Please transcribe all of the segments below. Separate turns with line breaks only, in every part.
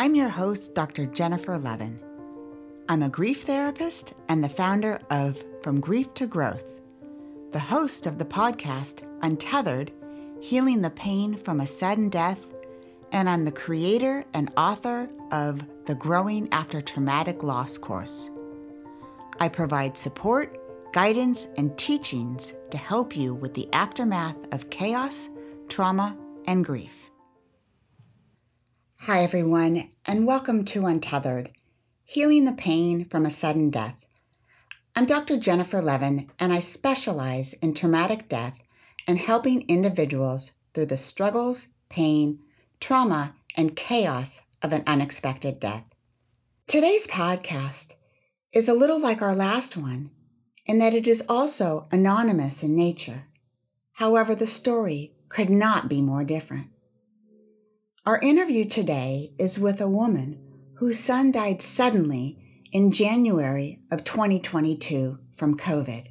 I'm your host, Dr. Jennifer Levin. I'm a grief therapist and the founder of From Grief to Growth, the host of the podcast Untethered Healing the Pain from a Sudden Death, and I'm the creator and author of the Growing After Traumatic Loss course. I provide support, guidance, and teachings to help you with the aftermath of chaos, trauma, and grief. Hi, everyone, and welcome to Untethered Healing the Pain from a Sudden Death. I'm Dr. Jennifer Levin, and I specialize in traumatic death and helping individuals through the struggles, pain, trauma, and chaos of an unexpected death. Today's podcast is a little like our last one in that it is also anonymous in nature. However, the story could not be more different. Our interview today is with a woman whose son died suddenly in January of 2022 from COVID.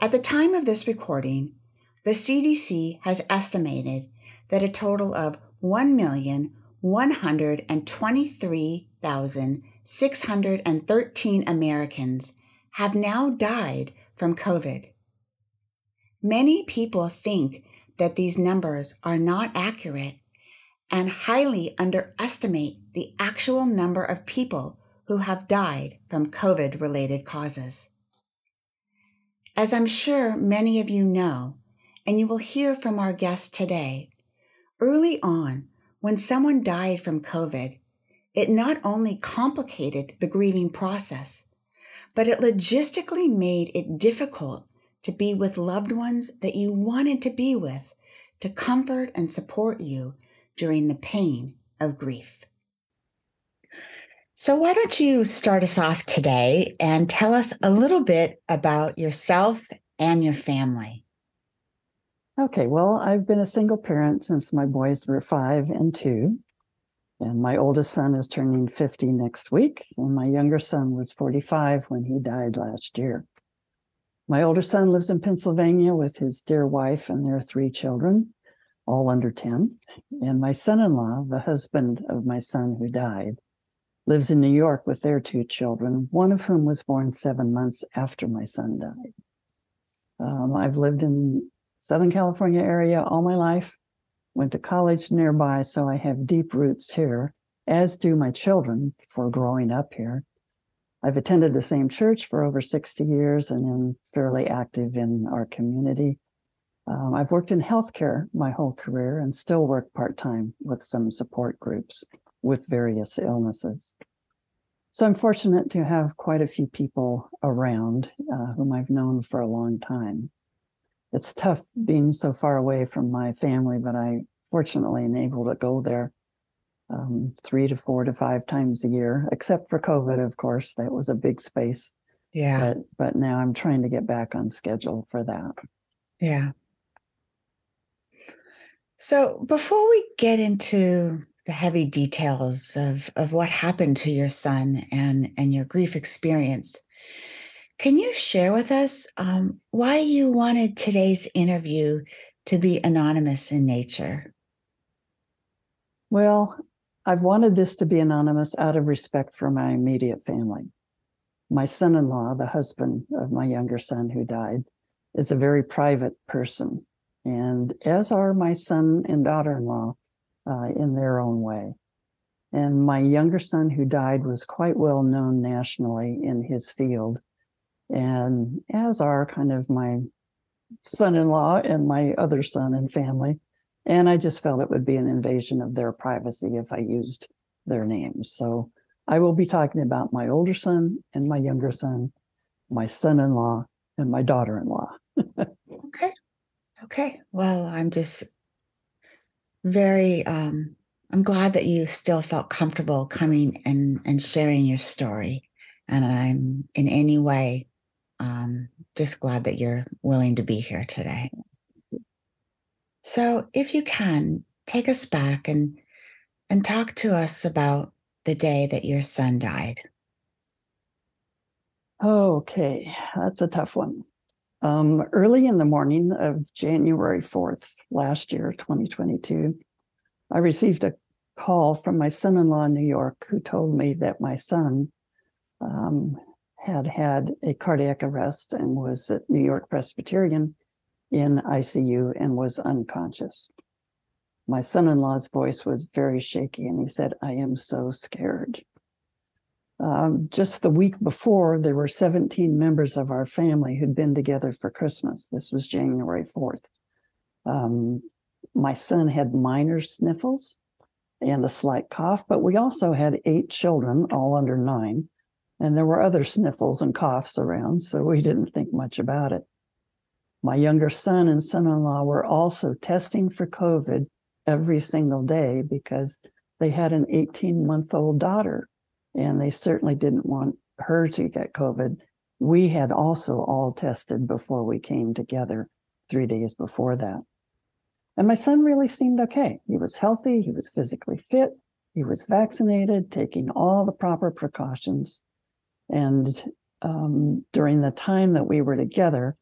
At the time of this recording, the CDC has estimated that a total of 1,123,613 Americans have now died from COVID. Many people think that these numbers are not accurate and highly underestimate the actual number of people who have died from COVID related causes. As I'm sure many of you know, and you will hear from our guest today. Early on, when someone died from COVID, it not only complicated the grieving process, but it logistically made it difficult to be with loved ones that you wanted to be with to comfort and support you during the pain of grief. So, why don't you start us off today and tell us a little bit about yourself and your family?
Okay, well, I've been a single parent since my boys were five and two. And my oldest son is turning 50 next week. And my younger son was 45 when he died last year. My older son lives in Pennsylvania with his dear wife and their three children, all under 10. And my son in law, the husband of my son who died, lives in New York with their two children, one of whom was born seven months after my son died. Um, I've lived in Southern California area all my life. Went to college nearby, so I have deep roots here, as do my children for growing up here. I've attended the same church for over 60 years and am fairly active in our community. Um, I've worked in healthcare my whole career and still work part time with some support groups with various illnesses. So I'm fortunate to have quite a few people around uh, whom I've known for a long time it's tough being so far away from my family, but I fortunately am able to go there um, three to four to five times a year, except for COVID, of course. That was a big space.
Yeah.
But, but now I'm trying to get back on schedule for that.
Yeah. So before we get into the heavy details of, of what happened to your son and, and your grief experience, can you share with us um, why you wanted today's interview to be anonymous in nature?
Well, I've wanted this to be anonymous out of respect for my immediate family. My son in law, the husband of my younger son who died, is a very private person, and as are my son and daughter in law uh, in their own way. And my younger son who died was quite well known nationally in his field and as are kind of my son-in-law and my other son and family. And I just felt it would be an invasion of their privacy if I used their names. So I will be talking about my older son and my younger son, my son-in-law and my daughter-in-law.
okay. Okay. Well, I'm just very um I'm glad that you still felt comfortable coming and and sharing your story. And I'm in any way um, just glad that you're willing to be here today. So, if you can, take us back and and talk to us about the day that your son died.
Okay, that's a tough one. Um, early in the morning of January 4th, last year, 2022, I received a call from my son in law in New York who told me that my son um, had had a cardiac arrest and was at New York Presbyterian in ICU and was unconscious. My son in law's voice was very shaky and he said, I am so scared. Um, just the week before, there were 17 members of our family who'd been together for Christmas. This was January 4th. Um, my son had minor sniffles and a slight cough, but we also had eight children, all under nine, and there were other sniffles and coughs around, so we didn't think much about it. My younger son and son in law were also testing for COVID every single day because they had an 18 month old daughter and they certainly didn't want her to get COVID. We had also all tested before we came together three days before that. And my son really seemed okay. He was healthy, he was physically fit, he was vaccinated, taking all the proper precautions. And um, during the time that we were together,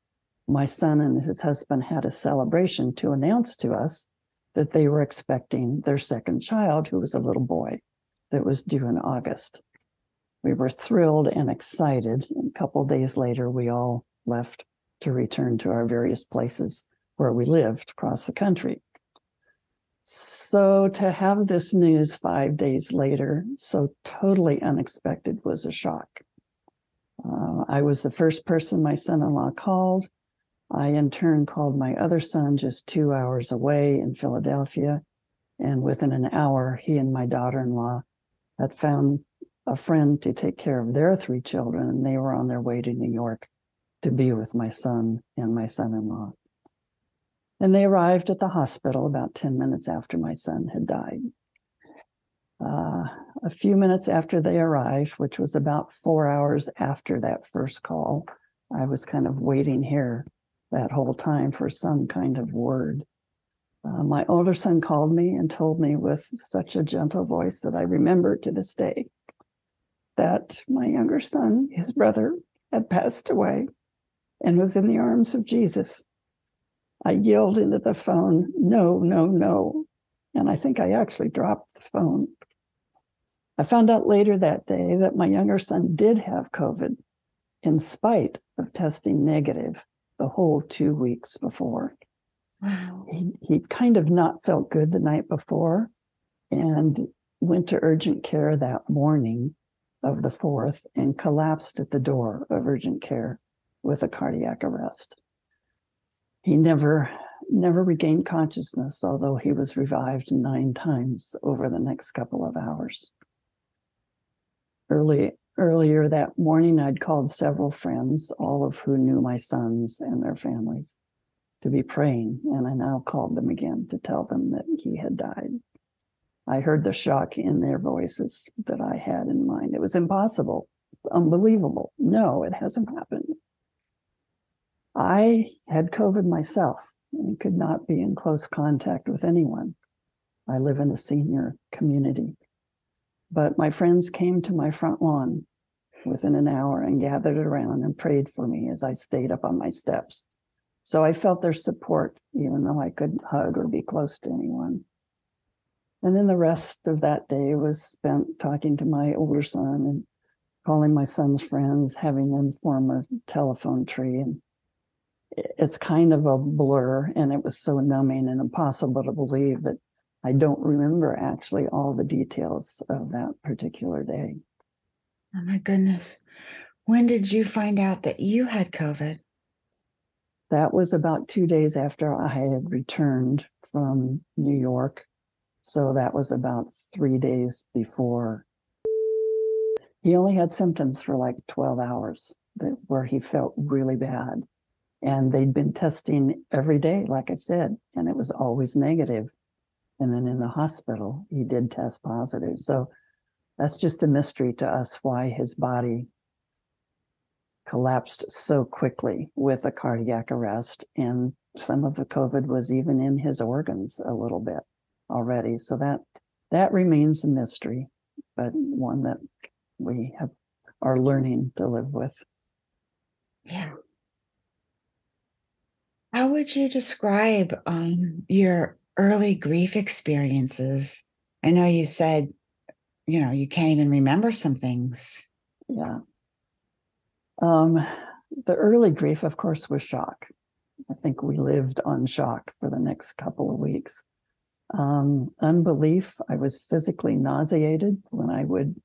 my son and his husband had a celebration to announce to us that they were expecting their second child, who was a little boy that was due in August. We were thrilled and excited. A couple days later, we all left to return to our various places where we lived across the country. So to have this news five days later, so totally unexpected, was a shock. Uh, I was the first person my son in law called. I, in turn, called my other son just two hours away in Philadelphia. And within an hour, he and my daughter in law had found a friend to take care of their three children, and they were on their way to New York to be with my son and my son in law. And they arrived at the hospital about 10 minutes after my son had died. Uh, a few minutes after they arrived, which was about four hours after that first call, I was kind of waiting here that whole time for some kind of word. Uh, my older son called me and told me with such a gentle voice that I remember to this day that my younger son, his brother, had passed away and was in the arms of Jesus. I yelled into the phone, no, no, no. And I think I actually dropped the phone. I found out later that day that my younger son did have COVID in spite of testing negative the whole two weeks before. Wow. He, he kind of not felt good the night before and went to urgent care that morning of the 4th and collapsed at the door of urgent care with a cardiac arrest. He never never regained consciousness, although he was revived nine times over the next couple of hours. Early earlier that morning, I'd called several friends, all of who knew my sons and their families, to be praying, and I now called them again to tell them that he had died. I heard the shock in their voices that I had in mind. It was impossible, unbelievable. No, it hasn't happened. I had COVID myself and could not be in close contact with anyone. I live in a senior community. But my friends came to my front lawn within an hour and gathered around and prayed for me as I stayed up on my steps. So I felt their support, even though I couldn't hug or be close to anyone. And then the rest of that day was spent talking to my older son and calling my son's friends, having them form a telephone tree. And it's kind of a blur and it was so numbing and impossible to believe that I don't remember actually all the details of that particular day.
Oh my goodness. When did you find out that you had COVID?
That was about two days after I had returned from New York. So that was about three days before. He only had symptoms for like 12 hours that, where he felt really bad. And they'd been testing every day, like I said, and it was always negative. And then in the hospital, he did test positive. So that's just a mystery to us why his body collapsed so quickly with a cardiac arrest. And some of the COVID was even in his organs a little bit already. So that that remains a mystery, but one that we have are learning to live with.
Yeah. How would you describe um, your early grief experiences I know you said, you know, you can't even remember some things.
Yeah. Um, the early grief, of course, was shock. I think we lived on shock for the next couple of weeks. Um, unbelief, I was physically nauseated when I would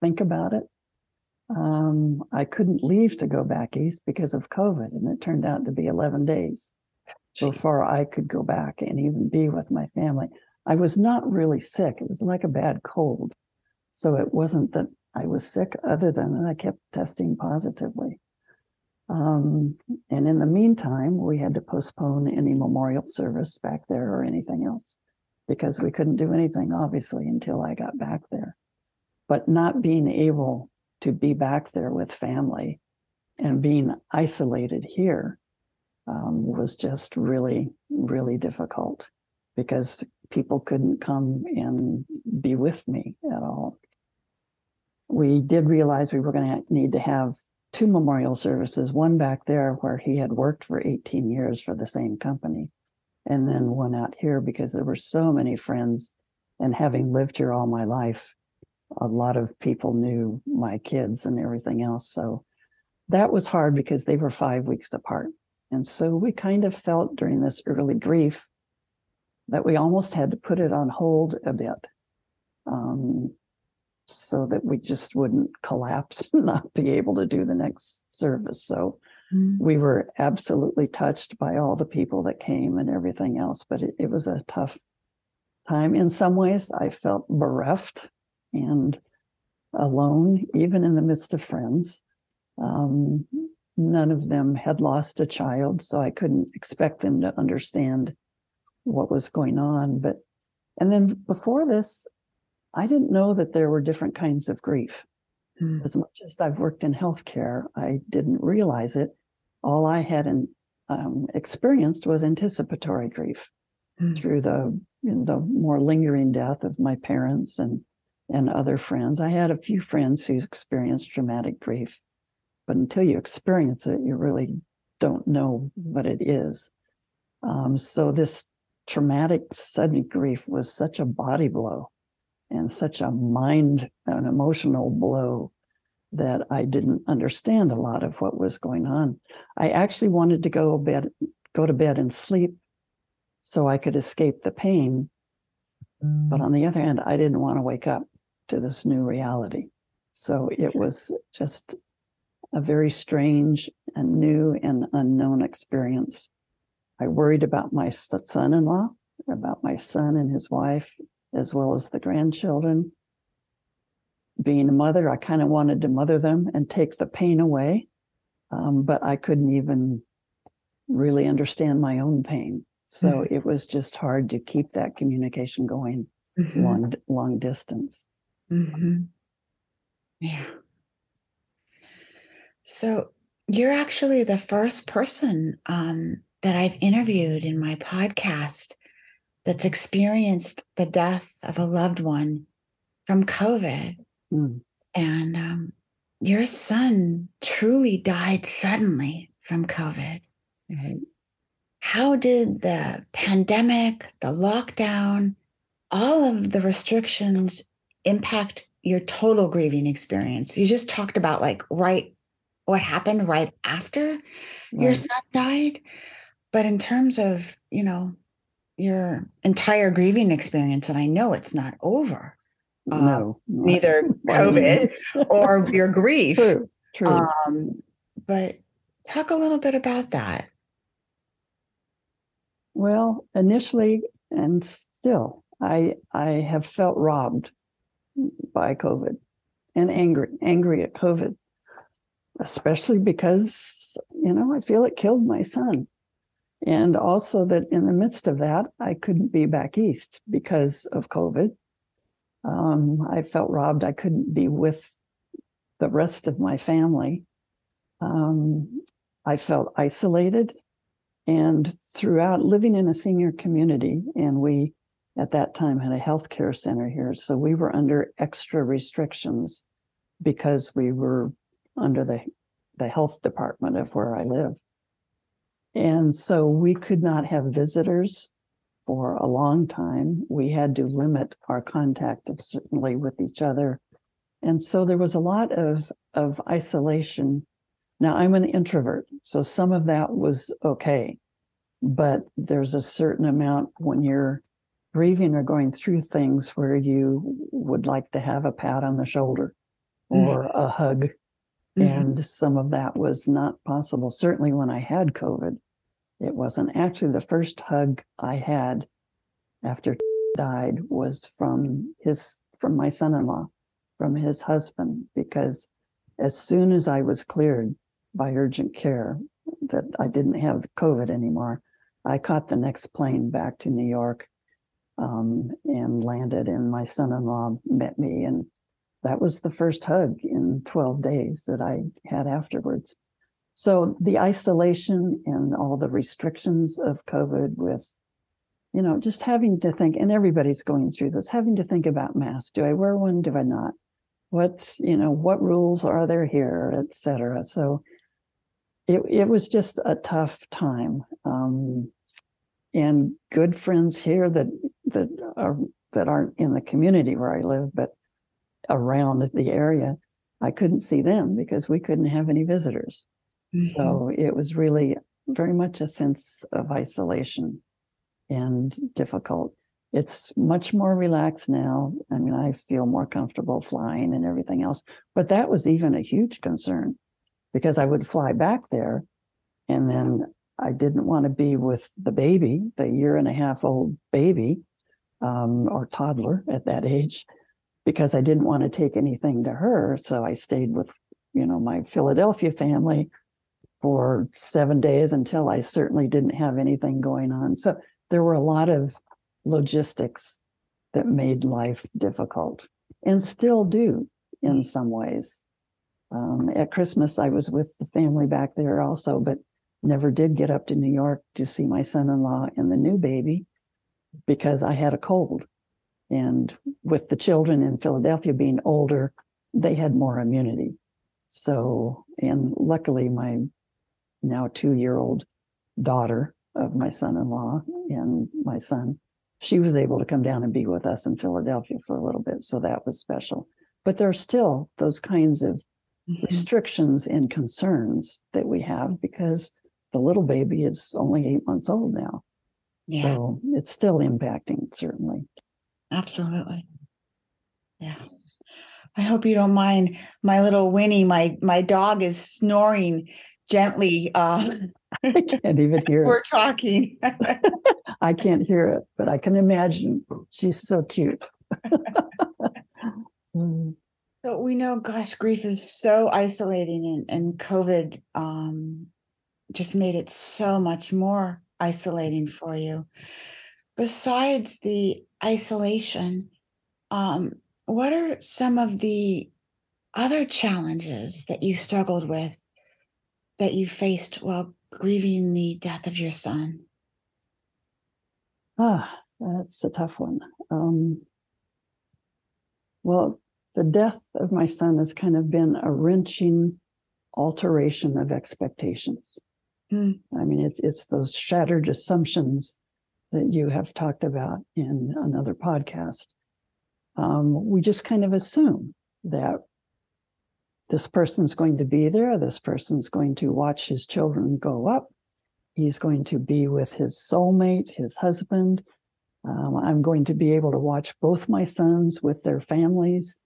think about it. Um, I couldn't leave to go back east because of COVID, and it turned out to be 11 days before I could go back and even be with my family. I was not really sick. It was like a bad cold. So it wasn't that I was sick, other than I kept testing positively. Um, and in the meantime, we had to postpone any memorial service back there or anything else because we couldn't do anything, obviously, until I got back there. But not being able to be back there with family and being isolated here um, was just really, really difficult because people couldn't come and be with me at all. We did realize we were going to need to have two memorial services one back there where he had worked for 18 years for the same company, and then one out here because there were so many friends. And having lived here all my life, a lot of people knew my kids and everything else. So that was hard because they were five weeks apart. And so we kind of felt during this early grief that we almost had to put it on hold a bit um, so that we just wouldn't collapse and not be able to do the next service. So mm-hmm. we were absolutely touched by all the people that came and everything else, but it, it was a tough time. In some ways, I felt bereft and alone, even in the midst of friends. Um, none of them had lost a child, so I couldn't expect them to understand what was going on. But, and then before this, I didn't know that there were different kinds of grief. Mm. As much as I've worked in healthcare, I didn't realize it. All I had in, um, experienced was anticipatory grief mm. through the you know, the more lingering death of my parents and and other friends. I had a few friends who experienced traumatic grief, but until you experience it, you really don't know what it is. Um, so this traumatic sudden grief was such a body blow and such a mind an emotional blow that I didn't understand a lot of what was going on. I actually wanted to go bed go to bed and sleep so I could escape the pain. But on the other hand, I didn't want to wake up to this new reality. So it was just a very strange and new and unknown experience. I worried about my son in law, about my son and his wife, as well as the grandchildren. Being a mother, I kind of wanted to mother them and take the pain away, um, but I couldn't even really understand my own pain. So mm-hmm. it was just hard to keep that communication going mm-hmm. long, long distance.
Mm-hmm. Yeah. So you're actually the first person um, that I've interviewed in my podcast that's experienced the death of a loved one from COVID. Mm. And um, your son truly died suddenly from COVID. Right. How did the pandemic, the lockdown, all of the restrictions impact your total grieving experience? You just talked about like right what happened right after right. your son died. But in terms of, you know, your entire grieving experience, and I know it's not over.
Um, no,
neither COVID or your grief.
True, true. Um,
but talk a little bit about that.
Well, initially and still, I I have felt robbed by COVID and angry, angry at COVID especially because, you know, I feel it killed my son. And also that in the midst of that, I couldn't be back east because of COVID. Um, I felt robbed. I couldn't be with the rest of my family. Um, I felt isolated. And throughout living in a senior community, and we at that time had a healthcare center here. So we were under extra restrictions because we were under the, the health department of where I live. And so we could not have visitors for a long time. We had to limit our contact certainly with each other. And so there was a lot of, of isolation. Now I'm an introvert, so some of that was okay. But there's a certain amount when you're grieving or going through things where you would like to have a pat on the shoulder or mm-hmm. a hug. Mm-hmm. And some of that was not possible. Certainly when I had COVID, it wasn't. Actually, the first hug I had after died was from his from my son-in-law, from his husband, because as soon as I was cleared by urgent care that I didn't have COVID anymore, I caught the next plane back to New York um, and landed, and my son-in-law met me, and that was the first hug in 12 days that I had afterwards. So the isolation and all the restrictions of COVID with, you know, just having to think, and everybody's going through this, having to think about masks. Do I wear one? Do I not? What, you know, what rules are there here, et cetera. So it, it was just a tough time. Um, and good friends here that that are that aren't in the community where I live, but around the area, I couldn't see them because we couldn't have any visitors. Mm-hmm. So it was really very much a sense of isolation and difficult. It's much more relaxed now. I mean, I feel more comfortable flying and everything else, but that was even a huge concern because I would fly back there and then I didn't want to be with the baby, the year and a half old baby um, or toddler at that age, because I didn't want to take anything to her. So I stayed with, you know, my Philadelphia family for seven days until I certainly didn't have anything going on. So there were a lot of logistics that made life difficult and still do in some ways. Um, at Christmas, I was with the family back there also, but never did get up to New York to see my son in law and the new baby because I had a cold. And with the children in Philadelphia being older, they had more immunity. So, and luckily, my now two year old daughter of my son in law and my son, she was able to come down and be with us in Philadelphia for a little bit. So that was special. But there are still those kinds of mm-hmm. restrictions and concerns that we have because the little baby is only eight months old now. Yeah. So it's still impacting, certainly.
Absolutely. Yeah. I hope you don't mind my little Winnie. My my dog is snoring gently. Uh,
I can't even hear
We're talking.
I can't hear it, but I can imagine. She's so cute.
So we know, gosh, grief is so isolating, and, and COVID um, just made it so much more isolating for you. Besides the isolation, um, what are some of the other challenges that you struggled with that you faced while grieving the death of your son?
Ah, that's a tough one. Um, well, the death of my son has kind of been a wrenching alteration of expectations. Mm. I mean, it's it's those shattered assumptions that you have talked about in another podcast. Um, we just kind of assume that this person's going to be there. This person's going to watch his children go up. He's going to be with his soulmate, his husband. Um, I'm going to be able to watch both my sons with their families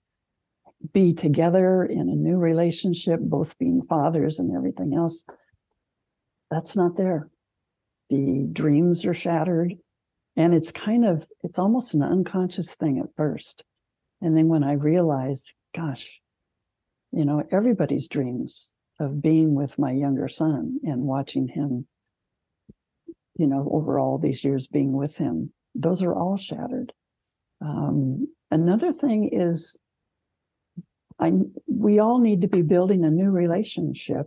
be together in a new relationship, both being fathers and everything else that's not there. The dreams are shattered. And it's kind of, it's almost an unconscious thing at first. And then when I realized, gosh, you know, everybody's dreams of being with my younger son and watching him, you know, over all these years being with him, those are all shattered. Um, another thing is, I we all need to be building a new relationship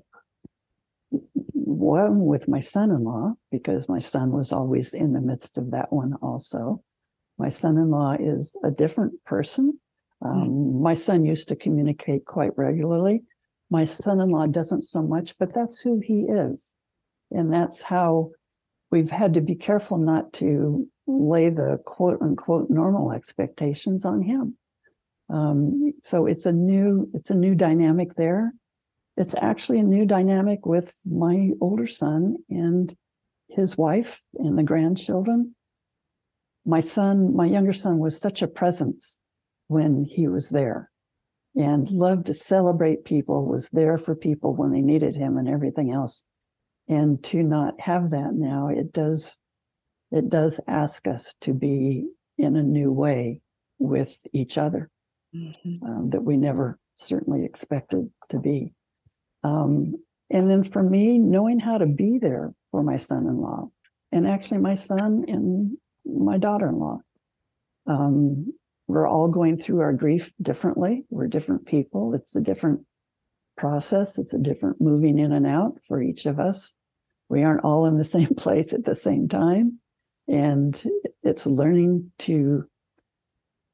one with my son in law, because my son was always in the midst of that one also. My son in law is a different person. Um, mm. My son used to communicate quite regularly. My son in law doesn't so much, but that's who he is. And that's how we've had to be careful not to lay the quote unquote normal expectations on him. Um, so it's a new it's a new dynamic there. It's actually a new dynamic with my older son and his wife and the grandchildren. My son, my younger son, was such a presence when he was there and loved to celebrate people, was there for people when they needed him and everything else. And to not have that now, it does it does ask us to be in a new way with each other mm-hmm. um, that we never certainly expected to be. Um, and then for me, knowing how to be there for my son in law, and actually my son and my daughter in law. Um, we're all going through our grief differently. We're different people. It's a different process, it's a different moving in and out for each of us. We aren't all in the same place at the same time. And it's learning to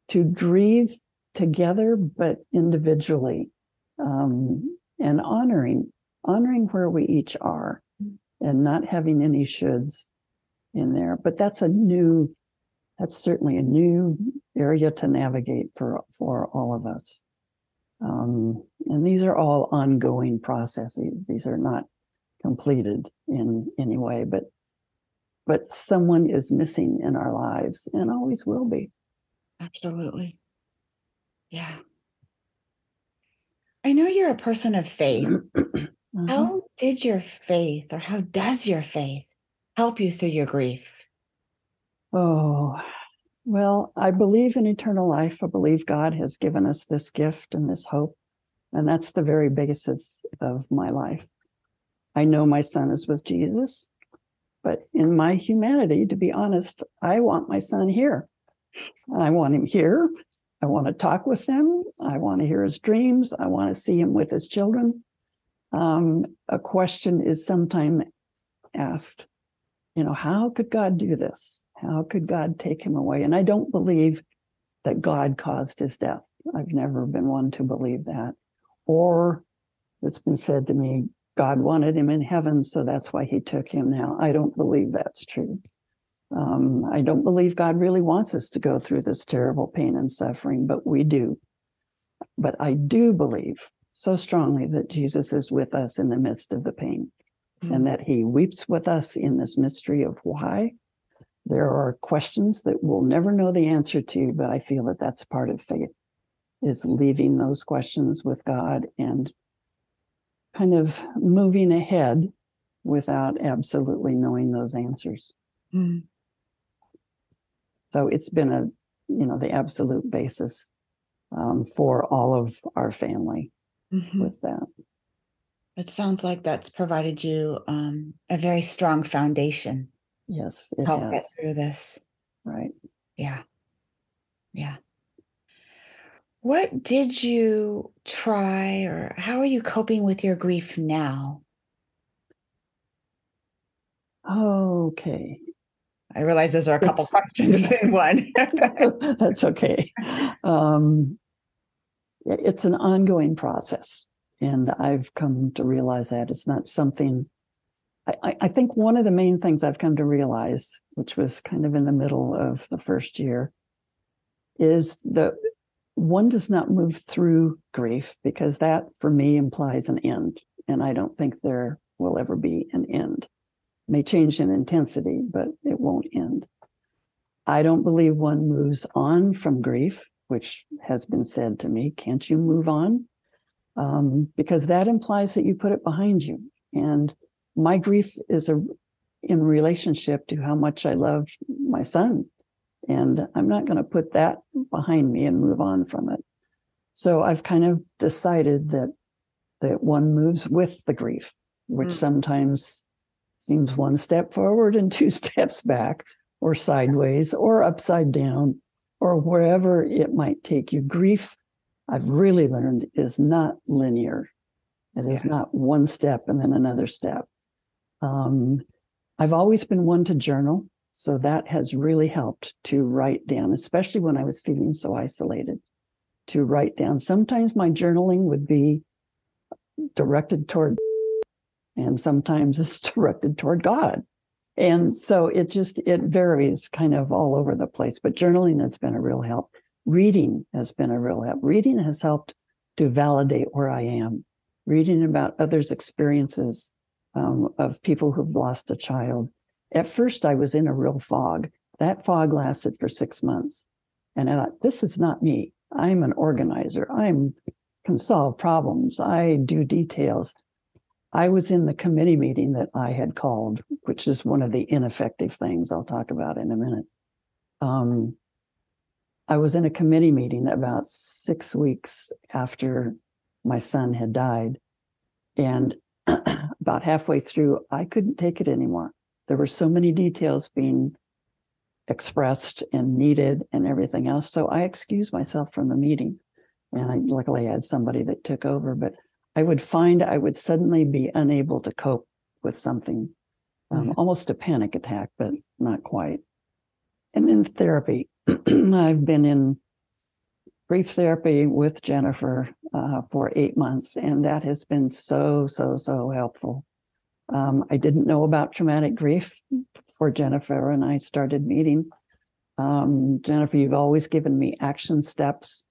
to grieve together but individually um, and honoring honoring where we each are and not having any shoulds in there. But that's a new that's certainly a new area to navigate for for all of us. Um, and these are all ongoing processes. These are not completed in any way but but someone is missing in our lives and always will be.
Absolutely. Yeah I know you're a person of faith. mm-hmm. How did your faith, or how does your faith help you through your grief?
Oh, well, I believe in eternal life. I believe God has given us this gift and this hope. And that's the very basis of my life. I know my son is with Jesus, but in my humanity, to be honest, I want my son here. I want him here I want to talk with him. I want to hear his dreams. I want to see him with his children. Um, a question is sometimes asked, you know, how could God do this? How could God take him away? And I don't believe that God caused his death. I've never been one to believe that. Or it's been said to me, God wanted him in heaven, so that's why he took him now. I don't believe that's true. Um, I don't believe God really wants us to go through this terrible pain and suffering, but we do. But I do believe so strongly that Jesus is with us in the midst of the pain mm-hmm. and that he weeps with us in this mystery of why. There are questions that we'll never know the answer to, but I feel that that's part of faith is leaving those questions with God and kind of moving ahead without absolutely knowing those answers. Mm-hmm. So it's been a, you know, the absolute basis um, for all of our family mm-hmm. with that.
It sounds like that's provided you um, a very strong foundation.
Yes,
it help has. get through this.
Right.
Yeah. Yeah. What did you try, or how are you coping with your grief now?
Okay.
I realize those are a couple questions in one.
that's, okay. Um, it's an ongoing process. And I've come to realize that it's not something. I, I think one of the main things I've come to realize, which was kind of in the middle of the first year, is that one does not move through grief because that for me implies an end. And I don't think there will ever be an end may change in intensity, but it won't end. I don't believe one moves on from grief, which has been said to me. Can't you move on? Um, because that implies that you put it behind you. And my grief is a in relationship to how much I love my son. And I'm not going to put that behind me and move on from it. So I've kind of decided that that one moves with the grief, which mm. sometimes seems one step forward and two steps back, or sideways, or upside down, or wherever it might take you. Grief, I've really learned, is not linear. It is yeah. not one step and then another step. Um, I've always been one to journal. So that has really helped to write down, especially when I was feeling so isolated, to write down. Sometimes my journaling would be directed toward and sometimes it's directed toward God. and so it just it varies kind of all over the place but journaling has been a real help. Reading has been a real help. Reading has helped to validate where i am. Reading about others experiences um, of people who've lost a child. At first i was in a real fog. That fog lasted for six months. And i thought this is not me. I'm an organizer. I'm can solve problems. I do details I was in the committee meeting that I had called, which is one of the ineffective things I'll talk about in a minute. Um, I was in a committee meeting about six weeks after my son had died. And about halfway through, I couldn't take it anymore. There were so many details being expressed and needed and everything else. So I excused myself from the meeting. And I luckily I had somebody that took over, but I would find I would suddenly be unable to cope with something, um, mm almost a panic attack, but not quite. And in therapy, I've been in grief therapy with Jennifer uh, for eight months, and that has been so, so, so helpful. Um, I didn't know about traumatic grief before Jennifer, and I started meeting. Um, Jennifer, you've always given me action steps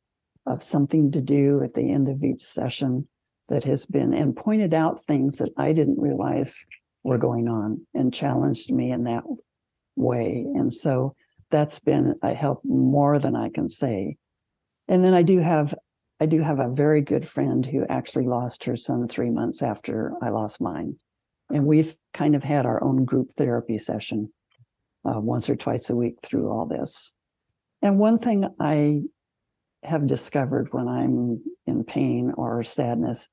of something to do at the end of each session that has been and pointed out things that I didn't realize were going on and challenged me in that way. And so that's been a help more than I can say. And then I do have I do have a very good friend who actually lost her son three months after I lost mine. And we've kind of had our own group therapy session uh, once or twice a week through all this. And one thing I have discovered when I'm in pain or sadness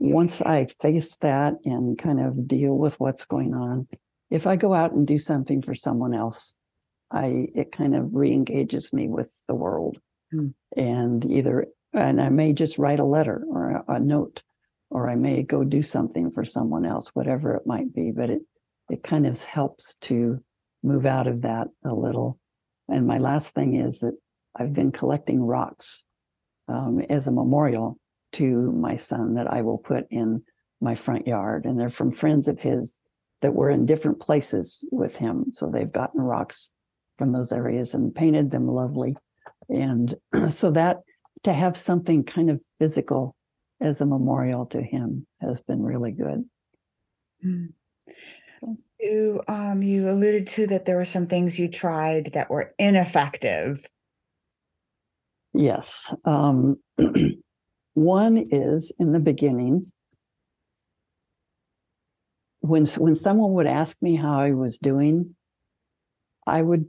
once I face that and kind of deal with what's going on, if I go out and do something for someone else, I it kind of re-engages me with the world. Mm. And either and I may just write a letter or a, a note, or I may go do something for someone else, whatever it might be. But it it kind of helps to move out of that a little. And my last thing is that I've been collecting rocks um, as a memorial to my son that I will put in my front yard. And they're from friends of his that were in different places with him. So they've gotten rocks from those areas and painted them lovely. And so that to have something kind of physical as a memorial to him has been really good.
Mm. You um you alluded to that there were some things you tried that were ineffective.
Yes. Um One is in the beginning, when when someone would ask me how I was doing, I would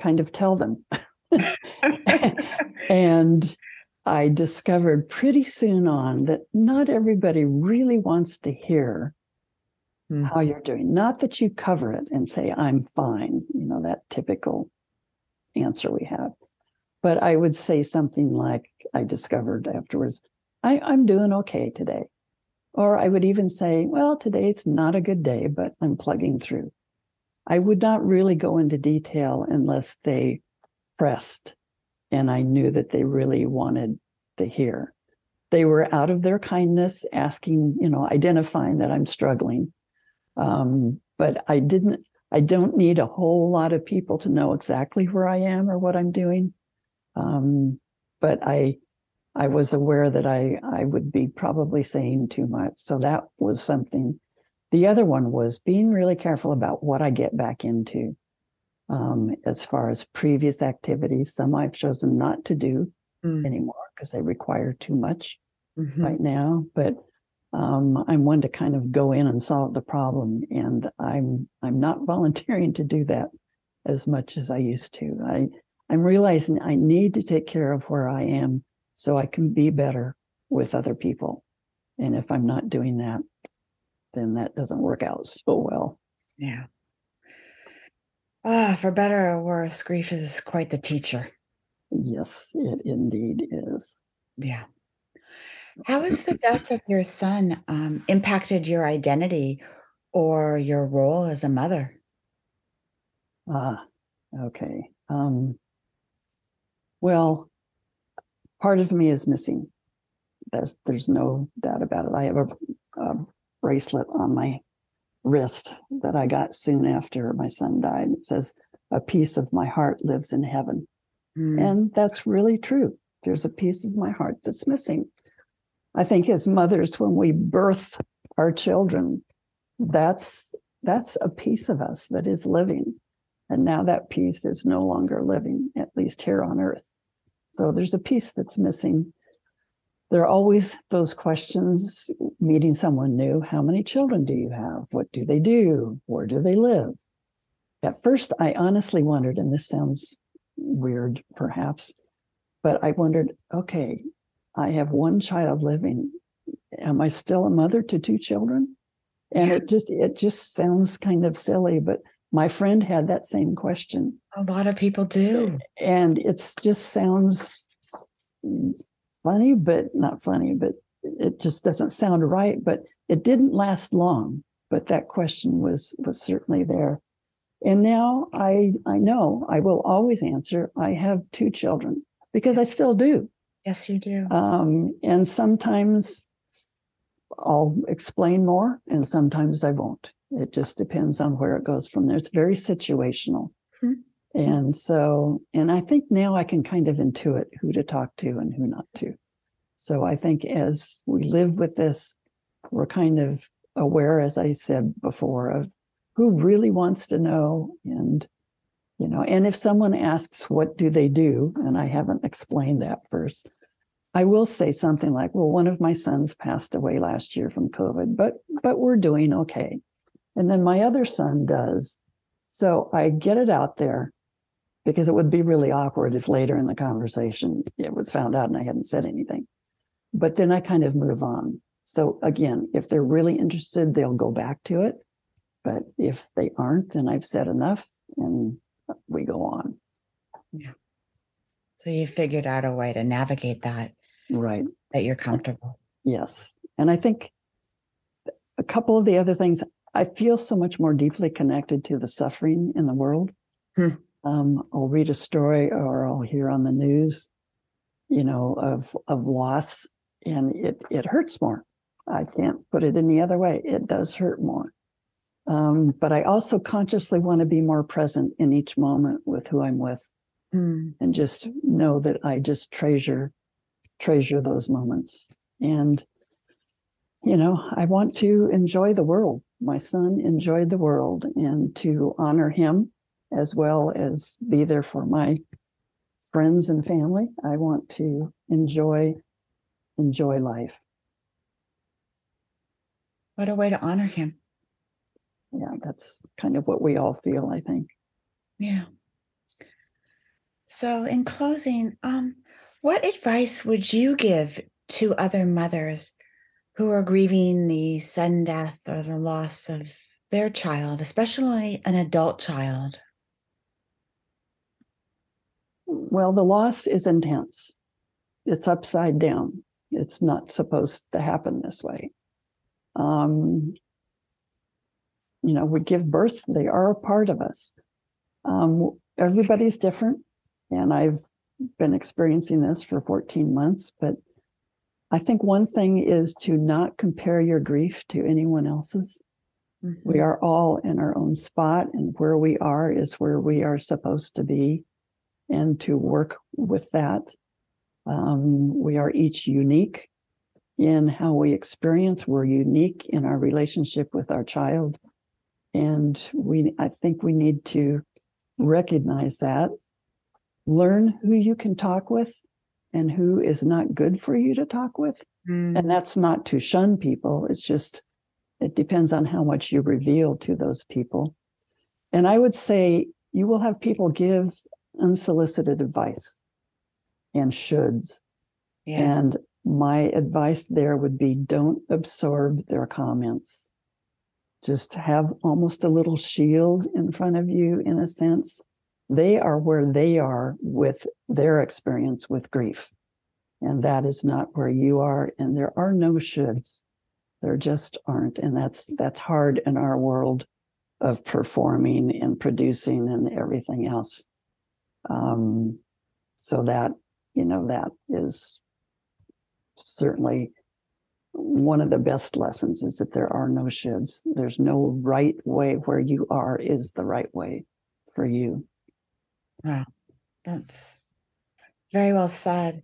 kind of tell them. and I discovered pretty soon on that not everybody really wants to hear mm. how you're doing. Not that you cover it and say, I'm fine, you know, that typical answer we have. But I would say something like I discovered afterwards, I, I'm doing okay today. Or I would even say, well, today's not a good day, but I'm plugging through. I would not really go into detail unless they pressed and I knew that they really wanted to hear. They were out of their kindness, asking, you know, identifying that I'm struggling. Um, but I didn't, I don't need a whole lot of people to know exactly where I am or what I'm doing. Um, but I, I was aware that I, I would be probably saying too much. So that was something. The other one was being really careful about what I get back into um, as far as previous activities. Some I've chosen not to do mm. anymore because they require too much mm-hmm. right now. But um, I'm one to kind of go in and solve the problem, and I'm I'm not volunteering to do that as much as I used to. I I'm realizing I need to take care of where I am so I can be better with other people. And if I'm not doing that, then that doesn't work out so well.
Yeah. Ah, for better or worse, grief is quite the teacher.
Yes, it indeed is.
Yeah. How has the death of your son um, impacted your identity or your role as a mother?
Ah, okay. Um, well, part of me is missing. There's, there's no doubt about it. I have a, a bracelet on my wrist that I got soon after my son died. It says, A piece of my heart lives in heaven.
Mm.
And that's really true. There's a piece of my heart that's missing. I think as mothers, when we birth our children, that's that's a piece of us that is living. And now that piece is no longer living, at least here on earth. So there's a piece that's missing. There are always those questions meeting someone new. How many children do you have? What do they do? Where do they live? At first, I honestly wondered, and this sounds weird perhaps, but I wondered okay, I have one child living. Am I still a mother to two children? And it just it just sounds kind of silly, but my friend had that same question.
A lot of people do.
And it's just sounds funny, but not funny, but it just doesn't sound right. But it didn't last long. But that question was was certainly there. And now I I know I will always answer I have two children because I still do.
Yes, you do.
Um, and sometimes I'll explain more, and sometimes I won't. It just depends on where it goes from there. It's very situational.
Hmm.
And so, and I think now I can kind of intuit who to talk to and who not to. So I think as we live with this, we're kind of aware, as I said before, of who really wants to know and you know and if someone asks what do they do and i haven't explained that first i will say something like well one of my sons passed away last year from covid but but we're doing okay and then my other son does so i get it out there because it would be really awkward if later in the conversation it was found out and i hadn't said anything but then i kind of move on so again if they're really interested they'll go back to it but if they aren't, then I've said enough and we go on. Yeah.
So you figured out a way to navigate that,
Right.
that you're comfortable.
Yes. And I think a couple of the other things, I feel so much more deeply connected to the suffering in the world.
Hmm.
Um, I'll read a story or I'll hear on the news, you know, of of loss, and it it hurts more. I can't put it any other way. It does hurt more. Um, but I also consciously want to be more present in each moment with who I'm with
Mm.
and just know that I just treasure treasure those moments. And you know, I want to enjoy the world. My son enjoyed the world and to honor him as well as be there for my friends and family. I want to enjoy enjoy life.
What a way to honor him.
Yeah, that's kind of what we all feel, I think.
Yeah. So, in closing, um, what advice would you give to other mothers who are grieving the sudden death or the loss of their child, especially an adult child?
Well, the loss is intense. It's upside down. It's not supposed to happen this way. Um, you know, we give birth, they are a part of us. Um, everybody's different. And I've been experiencing this for 14 months, but I think one thing is to not compare your grief to anyone else's.
Mhm.
We are all in our own spot, and where we are is where we are supposed to be, and to work with that. Um, we are each unique in how we experience. We're unique in our relationship with our child, and we. I think we need to recognize that. Learn who you can talk with, and who is not good for you to talk with.
Mm.
And that's not to shun people. It's just, it depends on how much you reveal to those people. And I would say you will have people give unsolicited advice and shoulds.
Yes.
And my advice there would be don't absorb their comments. Just have almost a little shield in front of you, in a sense. They are where they are with their experience with grief. And that is not where you are. And there are no shoulds. There just aren't. And that's that's hard in our world of performing and producing and everything else. Um, so that, you know, that is certainly one of the best lessons is that there are no shoulds. There's no right way. Where you are is the right way for you.
Wow, that's very well said.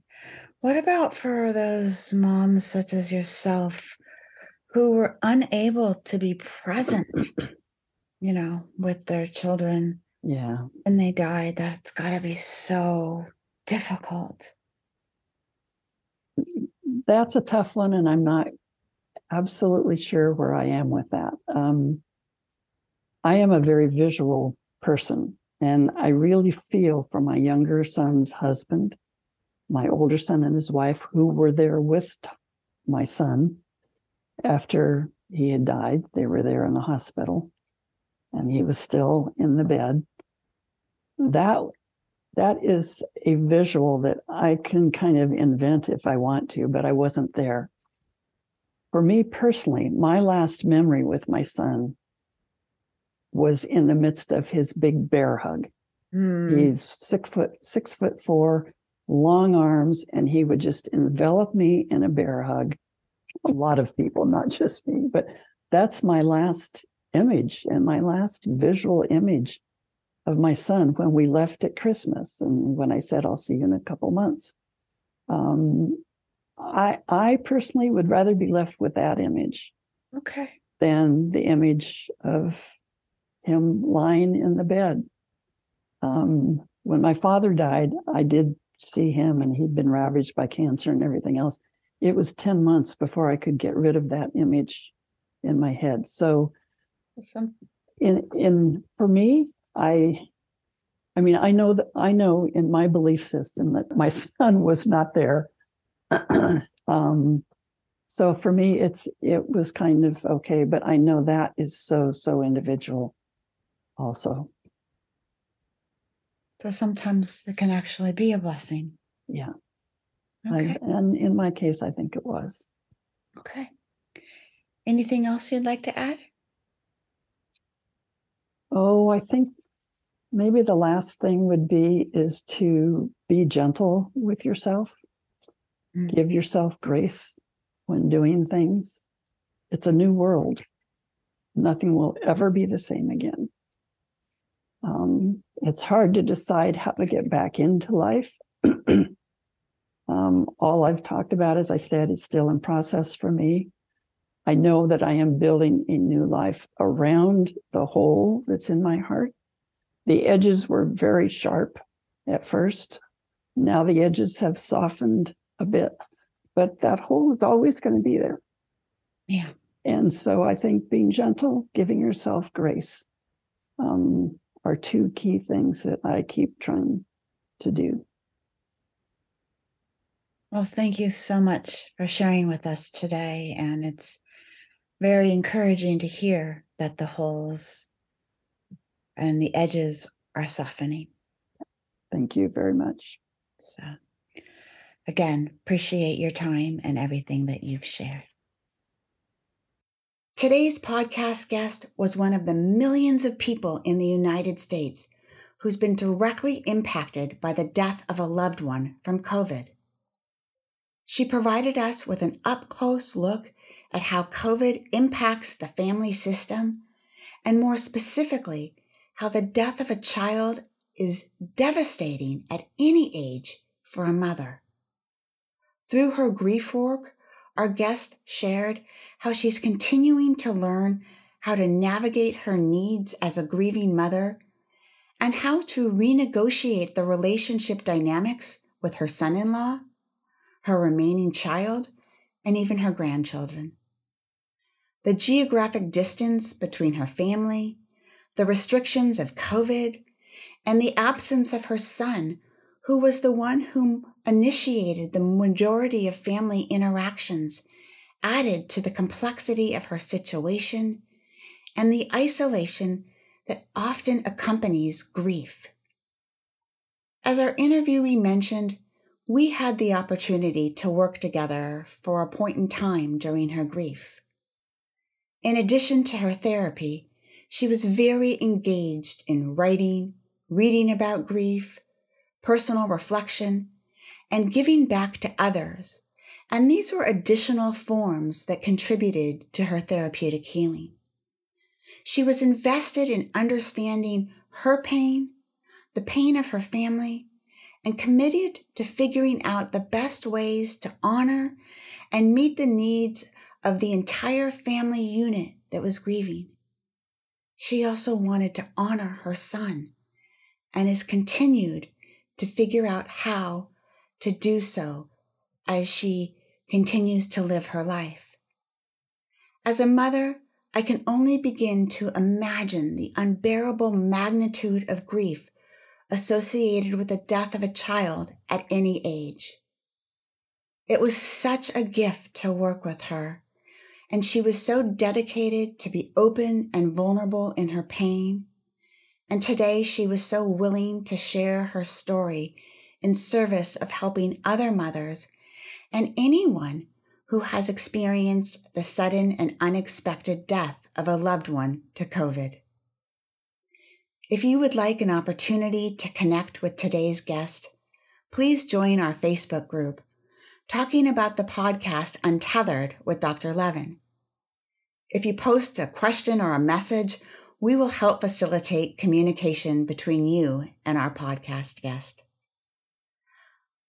What about for those moms such as yourself who were unable to be present, you know, with their children?
Yeah.
And they died. That's got to be so difficult.
That's a tough one. And I'm not absolutely sure where I am with that. Um, I am a very visual person, and I really feel for my younger son's husband, my older son and his wife, who were there with my son after he had died. They were there in the hospital, and he was still in the bed. That that is a visual that I can kind of invent if I want to, but I wasn't there. For me personally, my last memory with my son was in the midst of his big bear hug. Mm. He's six foot, six foot four, long arms, and he would just envelop me in a bear hug. A lot of people, not just me, but that's my last image and my last visual image of my son when we left at Christmas and when I said, I'll see you in a couple months. Um, I, I personally would rather be left with that image.
Okay.
Than the image of him lying in the bed. Um, when my father died, I did see him and he'd been ravaged by cancer and everything else. It was 10 months before I could get rid of that image in my head. So awesome. in in for me, I I mean, I know that I know in my belief system that my son was not there. um, so for me, it's it was kind of okay, but I know that is so so individual, also.
So sometimes it can actually be a blessing.
Yeah. Okay. I, and in my case, I think it was.
Okay. Anything else you'd like to add?
Oh, I think maybe the last thing would be is to be gentle with yourself. Mm. Give yourself grace when doing things. It's a new world. Nothing will ever be the same again. Um, it's hard to decide how to get back into life. um, all I've talked about, as I said, is still in process for me. I know that I am building a new life around the hole that's in my heart. The edges were very sharp at first. Now the edges have softened a bit, but that hole is always going to be there.
Yeah.
And so I think being gentle, giving yourself grace um, are two key things that I keep trying to do.
Well, thank you so much for sharing with us today. And it's very encouraging to hear that the holes and the edges are softening.
Thank you very much.
So, again, appreciate your time and everything that you've shared. Today's podcast guest was one of the millions of people in the United States who's been directly impacted by the death of a loved one from COVID. She provided us with an up close look at how COVID impacts the family system, and more specifically, how the death of a child is devastating at any age for a mother. Through her grief work, our guest shared how she's continuing to learn how to navigate her needs as a grieving mother and how to renegotiate the relationship dynamics with her son in law, her remaining child, and even her grandchildren. The geographic distance between her family, the restrictions of COVID, and the absence of her son, who was the one whom initiated the majority of family interactions, added to the complexity of her situation and the isolation that often accompanies grief. As our interviewee mentioned, we had the opportunity to work together for a point in time during her grief. In addition to her therapy, she was very engaged in writing, reading about grief, personal reflection, and giving back to others, And these were additional forms that contributed to her therapeutic healing. She was invested in understanding her pain, the pain of her family, and committed to figuring out the best ways to honor and meet the needs of the entire family unit that was grieving. She also wanted to honor her son and has continued to figure out how to do so as she continues to live her life. As a mother, I can only begin to imagine the unbearable magnitude of grief associated with the death of a child at any age. It was such a gift to work with her, and she was so dedicated to be open and vulnerable in her pain. And today she was so willing to share her story in service of helping other mothers and anyone who has experienced the sudden and unexpected death of a loved one to COVID. If you would like an opportunity to connect with today's guest, please join our Facebook group talking about the podcast Untethered with Dr. Levin. If you post a question or a message, we will help facilitate communication between you and our podcast guest.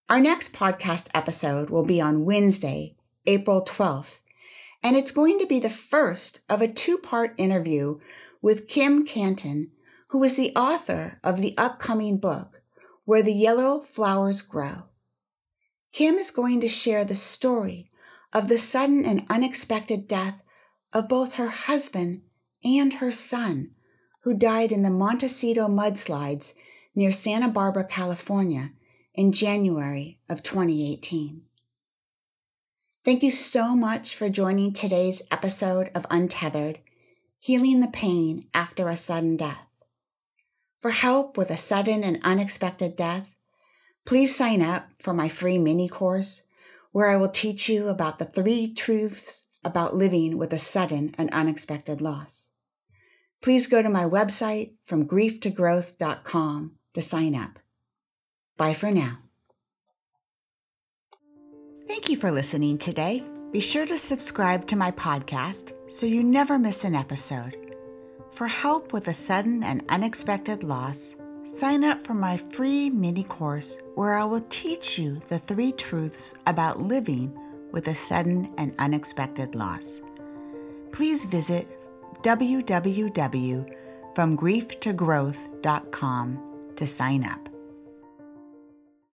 Our next podcast episode will be on Wednesday, April 12th, and it's going to be the first of a two part interview with Kim Cantin who is the author of the upcoming book, Where the Yellow Flowers Grow. Kim is going to share the story of the sudden and unexpected death of both her husband and her son, who died in the Montecito mudslides near Santa Barbara, California, in January of 2018. Thank you so much for joining today's episode of Untethered Healing the Pain After a Sudden Death. For help with a sudden and unexpected death, please sign up for my free mini course where I will teach you about the three truths about living with a sudden and unexpected loss. Please go to my website from grieftogrowth.com to sign up. Bye for now. Thank you for listening today. Be sure to subscribe to my podcast so you never miss an episode. For help with a sudden and unexpected loss, sign up for my free mini course where I will teach you the three truths about living with a sudden and unexpected loss. Please visit www.fromgrieftogrowth.com to sign up.